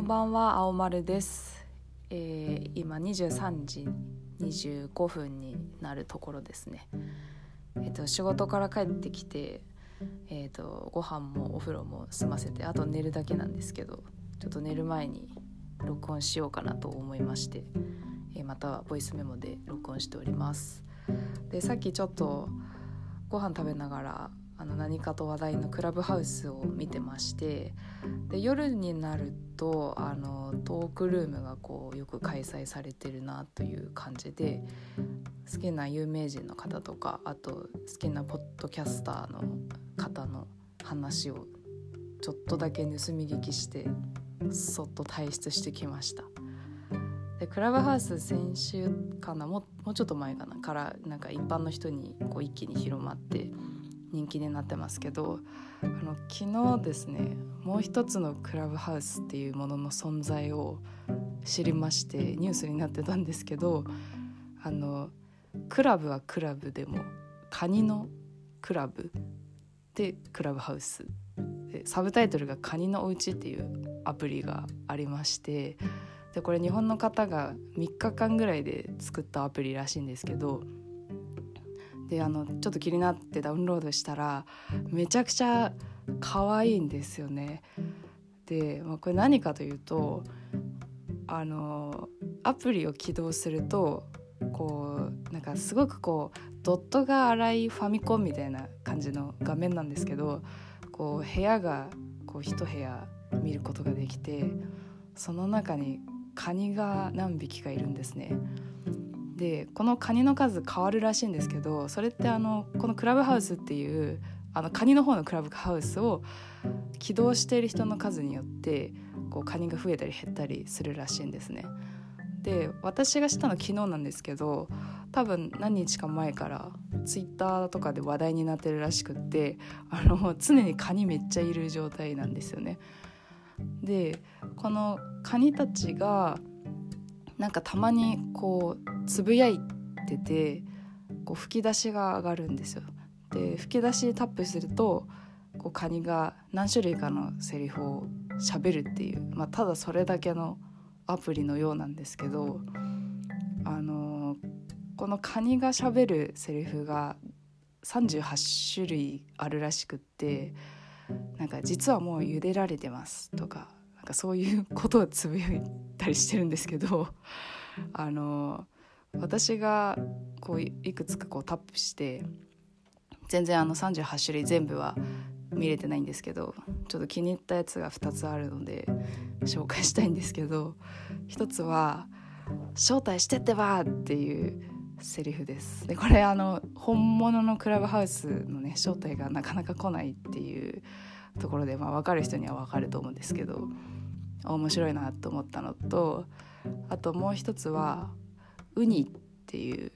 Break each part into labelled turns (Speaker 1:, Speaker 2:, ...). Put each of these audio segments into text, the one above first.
Speaker 1: こんばんは青丸です、えー、今23時25分になるところですね。えっ、ー、と仕事から帰ってきてえっ、ー、とご飯もお風呂も済ませてあと寝るだけなんですけどちょっと寝る前に録音しようかなと思いまして、えまたはボイスメモで録音しております。でさっきちょっとご飯食べながらあの何かと話題のクラブハウスを見てましてで夜になるとあのトークルームがこうよく開催されてるなという感じで好きな有名人の方とかあと好きなポッドキャスターの方の話をちょっとだけ盗み聞きしてそっと退出してきました。でクラブハウス先週かなももうちょっと前かなからなんか一般の人にこう一気に広まって人気になってますけどあの昨日ですねもう一つのクラブハウスっていうものの存在を知りましてニュースになってたんですけどあのクラブはクラブでもカニのクラブでクラブハウスでサブタイトルが「カニのおうち」っていうアプリがありましてでこれ日本の方が3日間ぐらいで作ったアプリらしいんですけどであのちょっと気になってダウンロードしたらめちゃくちゃ可愛いんですよね。で、まあ、これ何かというとあのアプリを起動するとこうなんかすごくこうドットが粗いファミコンみたいな感じの画面なんですけどこう部屋がこう一部屋見ることができてその中にカニが何匹かいるんですね。でこのカニの数変わるらしいんですけどそれってあのこのクラブハウスっていうあのカニの方のクラブハウスを起動している人の数によってこうカニが増えたり減ったりするらしいんですね。で私が知ったの昨日なんですけど多分何日か前からツイッターとかで話題になってるらしくってあの常にカニめっちゃいる状態なんですよね。でこのカニたちがなんかたまにこうつぶやいててこう吹き出しが上がるんですよ。で吹き出しタップするとこうカニが何種類かのセリフをしゃべるっていう、まあ、ただそれだけのアプリのようなんですけど、あの、このカニがしゃべるセリフが38種類あるらしくってなんか実はもう茹でられてますとかなんかそういうことをつぶやいたりしてるんですけどあの私がこういくつかこうタップして全然あの38種類全部は見れてないんですけどちょっと気に入ったやつが2つあるので紹介したいんですけど一つは「招待してってば!」っていうセリフですでこれあの本物のクラブハウスのね招待がなかなか来ないっていうところで、まあ、分かる人には分かると思うんですけど面白いなと思ったのとあともう一つは「ウニ」っていう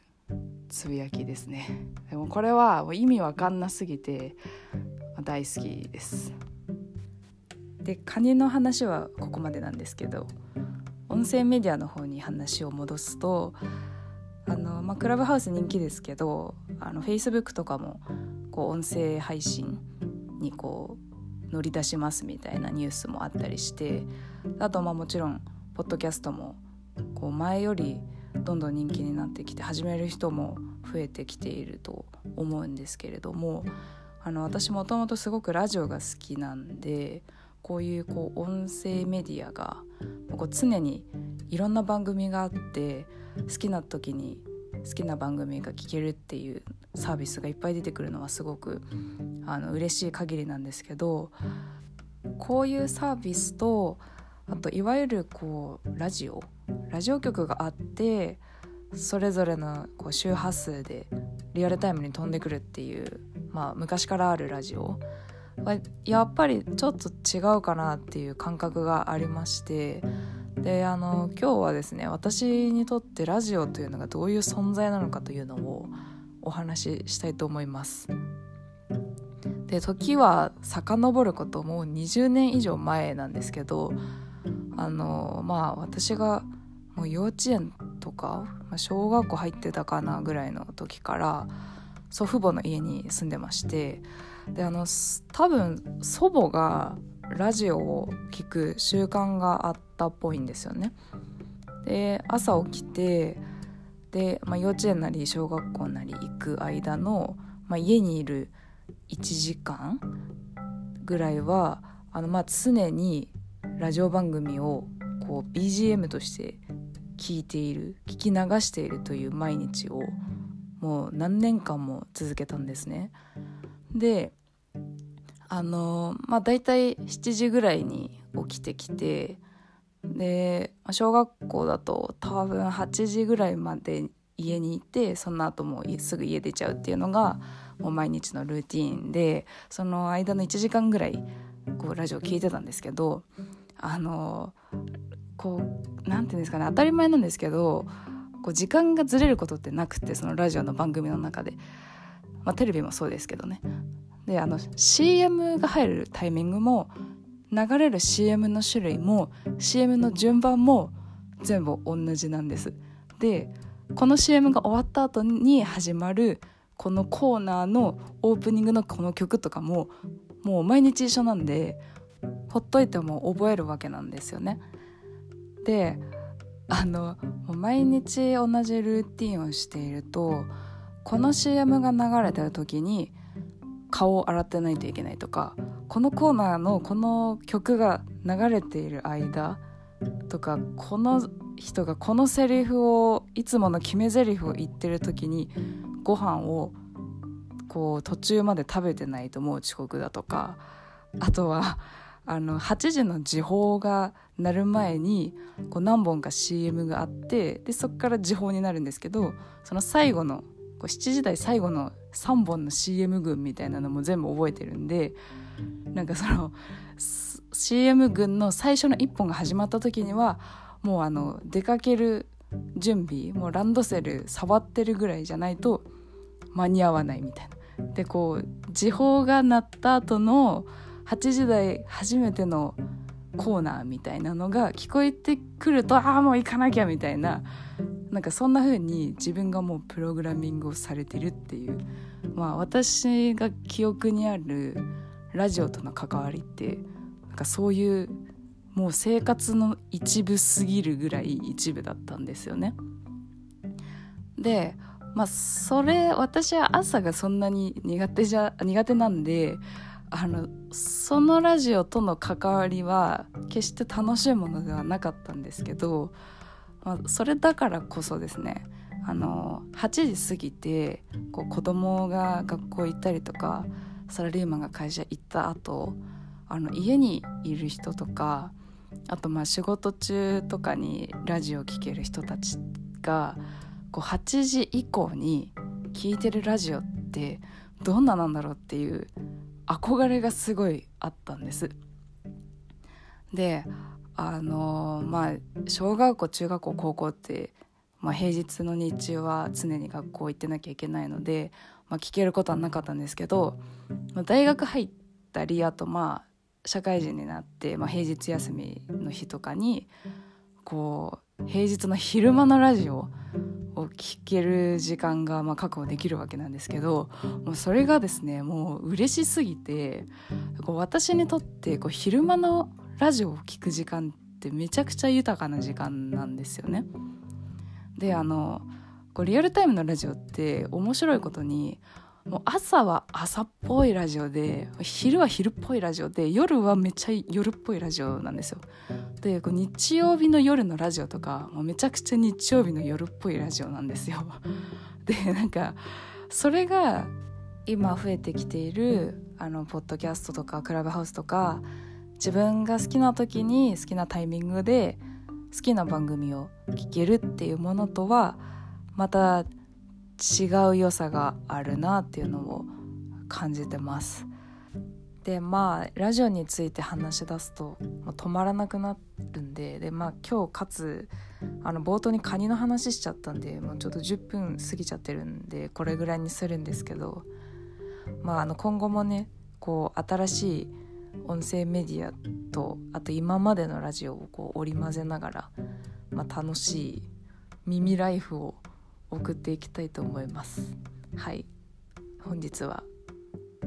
Speaker 1: つぶやきですね。でもこれはもう意味わかんなすぎて大好きです。でカニの話はここまでなんですけど音声メディアの方に話を戻すとあの、まあ、クラブハウス人気ですけどあの Facebook とかもこう音声配信にこう乗り出しますみたいなニュースもあったりしてあとまあもちろんポッドキャストもこう前よりどんどん人気になってきて始める人も増えてきていると思うんですけれどもあの私もともとすごくラジオが好きなんでこういうこう音声メディアがこう常にいろんな番組があって好きな時に好きな番組が聴けるっていうサービスがいっぱい出てくるのはすごくあの嬉しい限りなんですけどこういうサービスとあといわゆるこうラジオラジオ局があってそれぞれのこう周波数でリアルタイムに飛んでくるっていう、まあ、昔からあるラジオはやっぱりちょっと違うかなっていう感覚がありましてであの今日はですね私にとってラジオというのがどういう存在なのかというのをお話ししたいと思います。で時は遡ることもう20年以上前なんですけどあのまあ私がもう幼稚園とかまあ小学校入ってたかなぐらいの時から祖父母の家に住んでましてであの多分祖母がラジオを聞く習慣があったっぽいんですよね。で朝起きてで、まあ、幼稚園なり小学校なり行く間の、まあ、家にいる1時間ぐらいはあのまあ常にラジオ番組をこう BGM として聞いている聞き流しているという毎日をもう何年間も続けたんですね。であのまあ大体7時ぐらいに起きてきてで小学校だと多分8時ぐらいまで家にいてその後もすぐ家出ちゃうっていうのがもう毎日のルーティーンでその間の1時間ぐらいこうラジオ聞いてたんですけどあのこう何て言うんですかね当たり前なんですけどこう時間がずれることってなくてそのラジオの番組の中で、まあ、テレビもそうですけどね。であの CM が入るタイミングも流れる CM の種類も CM の順番も全部同じなんです。でこの CM が終わった後に始まるこのコーナーのオープニングのこの曲とかももう毎日一緒なんでほっといても覚えるわけなんですよね。であの毎日同じルーティンをしているとこの CM が流れてる時に顔を洗ってないといけないとかこのコーナーのこの曲が流れている間とかこの人がこのセリフをいつもの決め台詞を言ってる時にご飯をこう途中まで食べてないともう遅刻だとかあとはあの8時の時報が鳴る前にこう何本か CM があってでそこから時報になるんですけどその最後のこう7時台最後の3本の CM 群みたいなのも全部覚えてるんでなんかその CM 群の最初の1本が始まった時にはもうあの出かける準備もうランドセル触ってるぐらいじゃないと間に合わないみたいな。でこう時報が鳴った後の8時台初めてのコーナーみたいなのが聞こえてくるとああもう行かなきゃみたいななんかそんな風に自分がもうプログラミングをされてるっていうまあ私が記憶にあるラジオとの関わりってなんかそういうもう生活の一部すぎるぐらい一部だったんですよね。でまあそれ私は朝がそんなに苦手じゃ苦手なんであのそのラジオとの関わりは決して楽しいものではなかったんですけど、まあ、それだからこそですね。あの8時過ぎてこう子供が学校行ったりとかサラリーマンが会社行った後あの家にいる人とかあとまあ仕事中とかにラジオ聴ける人たちがこう8時以降に聴いてるラジオってどんななんだろうっていう憧れがすごいあったんです。であのまあ小学校中学校高校って、まあ、平日の日中は常に学校行ってなきゃいけないので、まあ、聞けることはなかったんですけど、まあ、大学入ったりあとまあ社会人になって、まあ、平日休みの日とかにこう平日の昼間のラジオを聞ける時間がまあ確保できるわけなんですけどもうそれがですねもう嬉しすぎてこう私にとってこう昼間のラジオを聴く時間ってめちゃくちゃ豊かな時間なんですよね。であのこうリアルタイムのラジオって面白いことにもう朝は朝っぽいラジオで昼は昼っぽいラジオで夜はめっちゃ夜っぽいラジオなんですよ。で日曜日の夜のラジオとかもうめちゃくちゃ日曜日の夜っぽいラジオなんですよ。でなんかそれが今増えてきているあのポッドキャストとかクラブハウスとか自分が好きな時に好きなタイミングで好きな番組を聴けるっていうものとはまた違う良さがあるなっていうのを感じてます。でまあラジオについて話し出すと、まあ、止まらなくなるんでで、まあ、今日かつあの冒頭にカニの話しちゃったんでもうちょっと10分過ぎちゃってるんでこれぐらいにするんですけど、まあ、あの今後もねこう新しい音声メディアとあと今までのラジオをこう織り交ぜながら、まあ、楽しい耳ライフを送っていきたいと思います。はい。本日は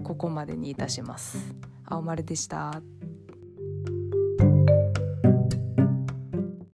Speaker 1: ここまでにいたします。青丸でした。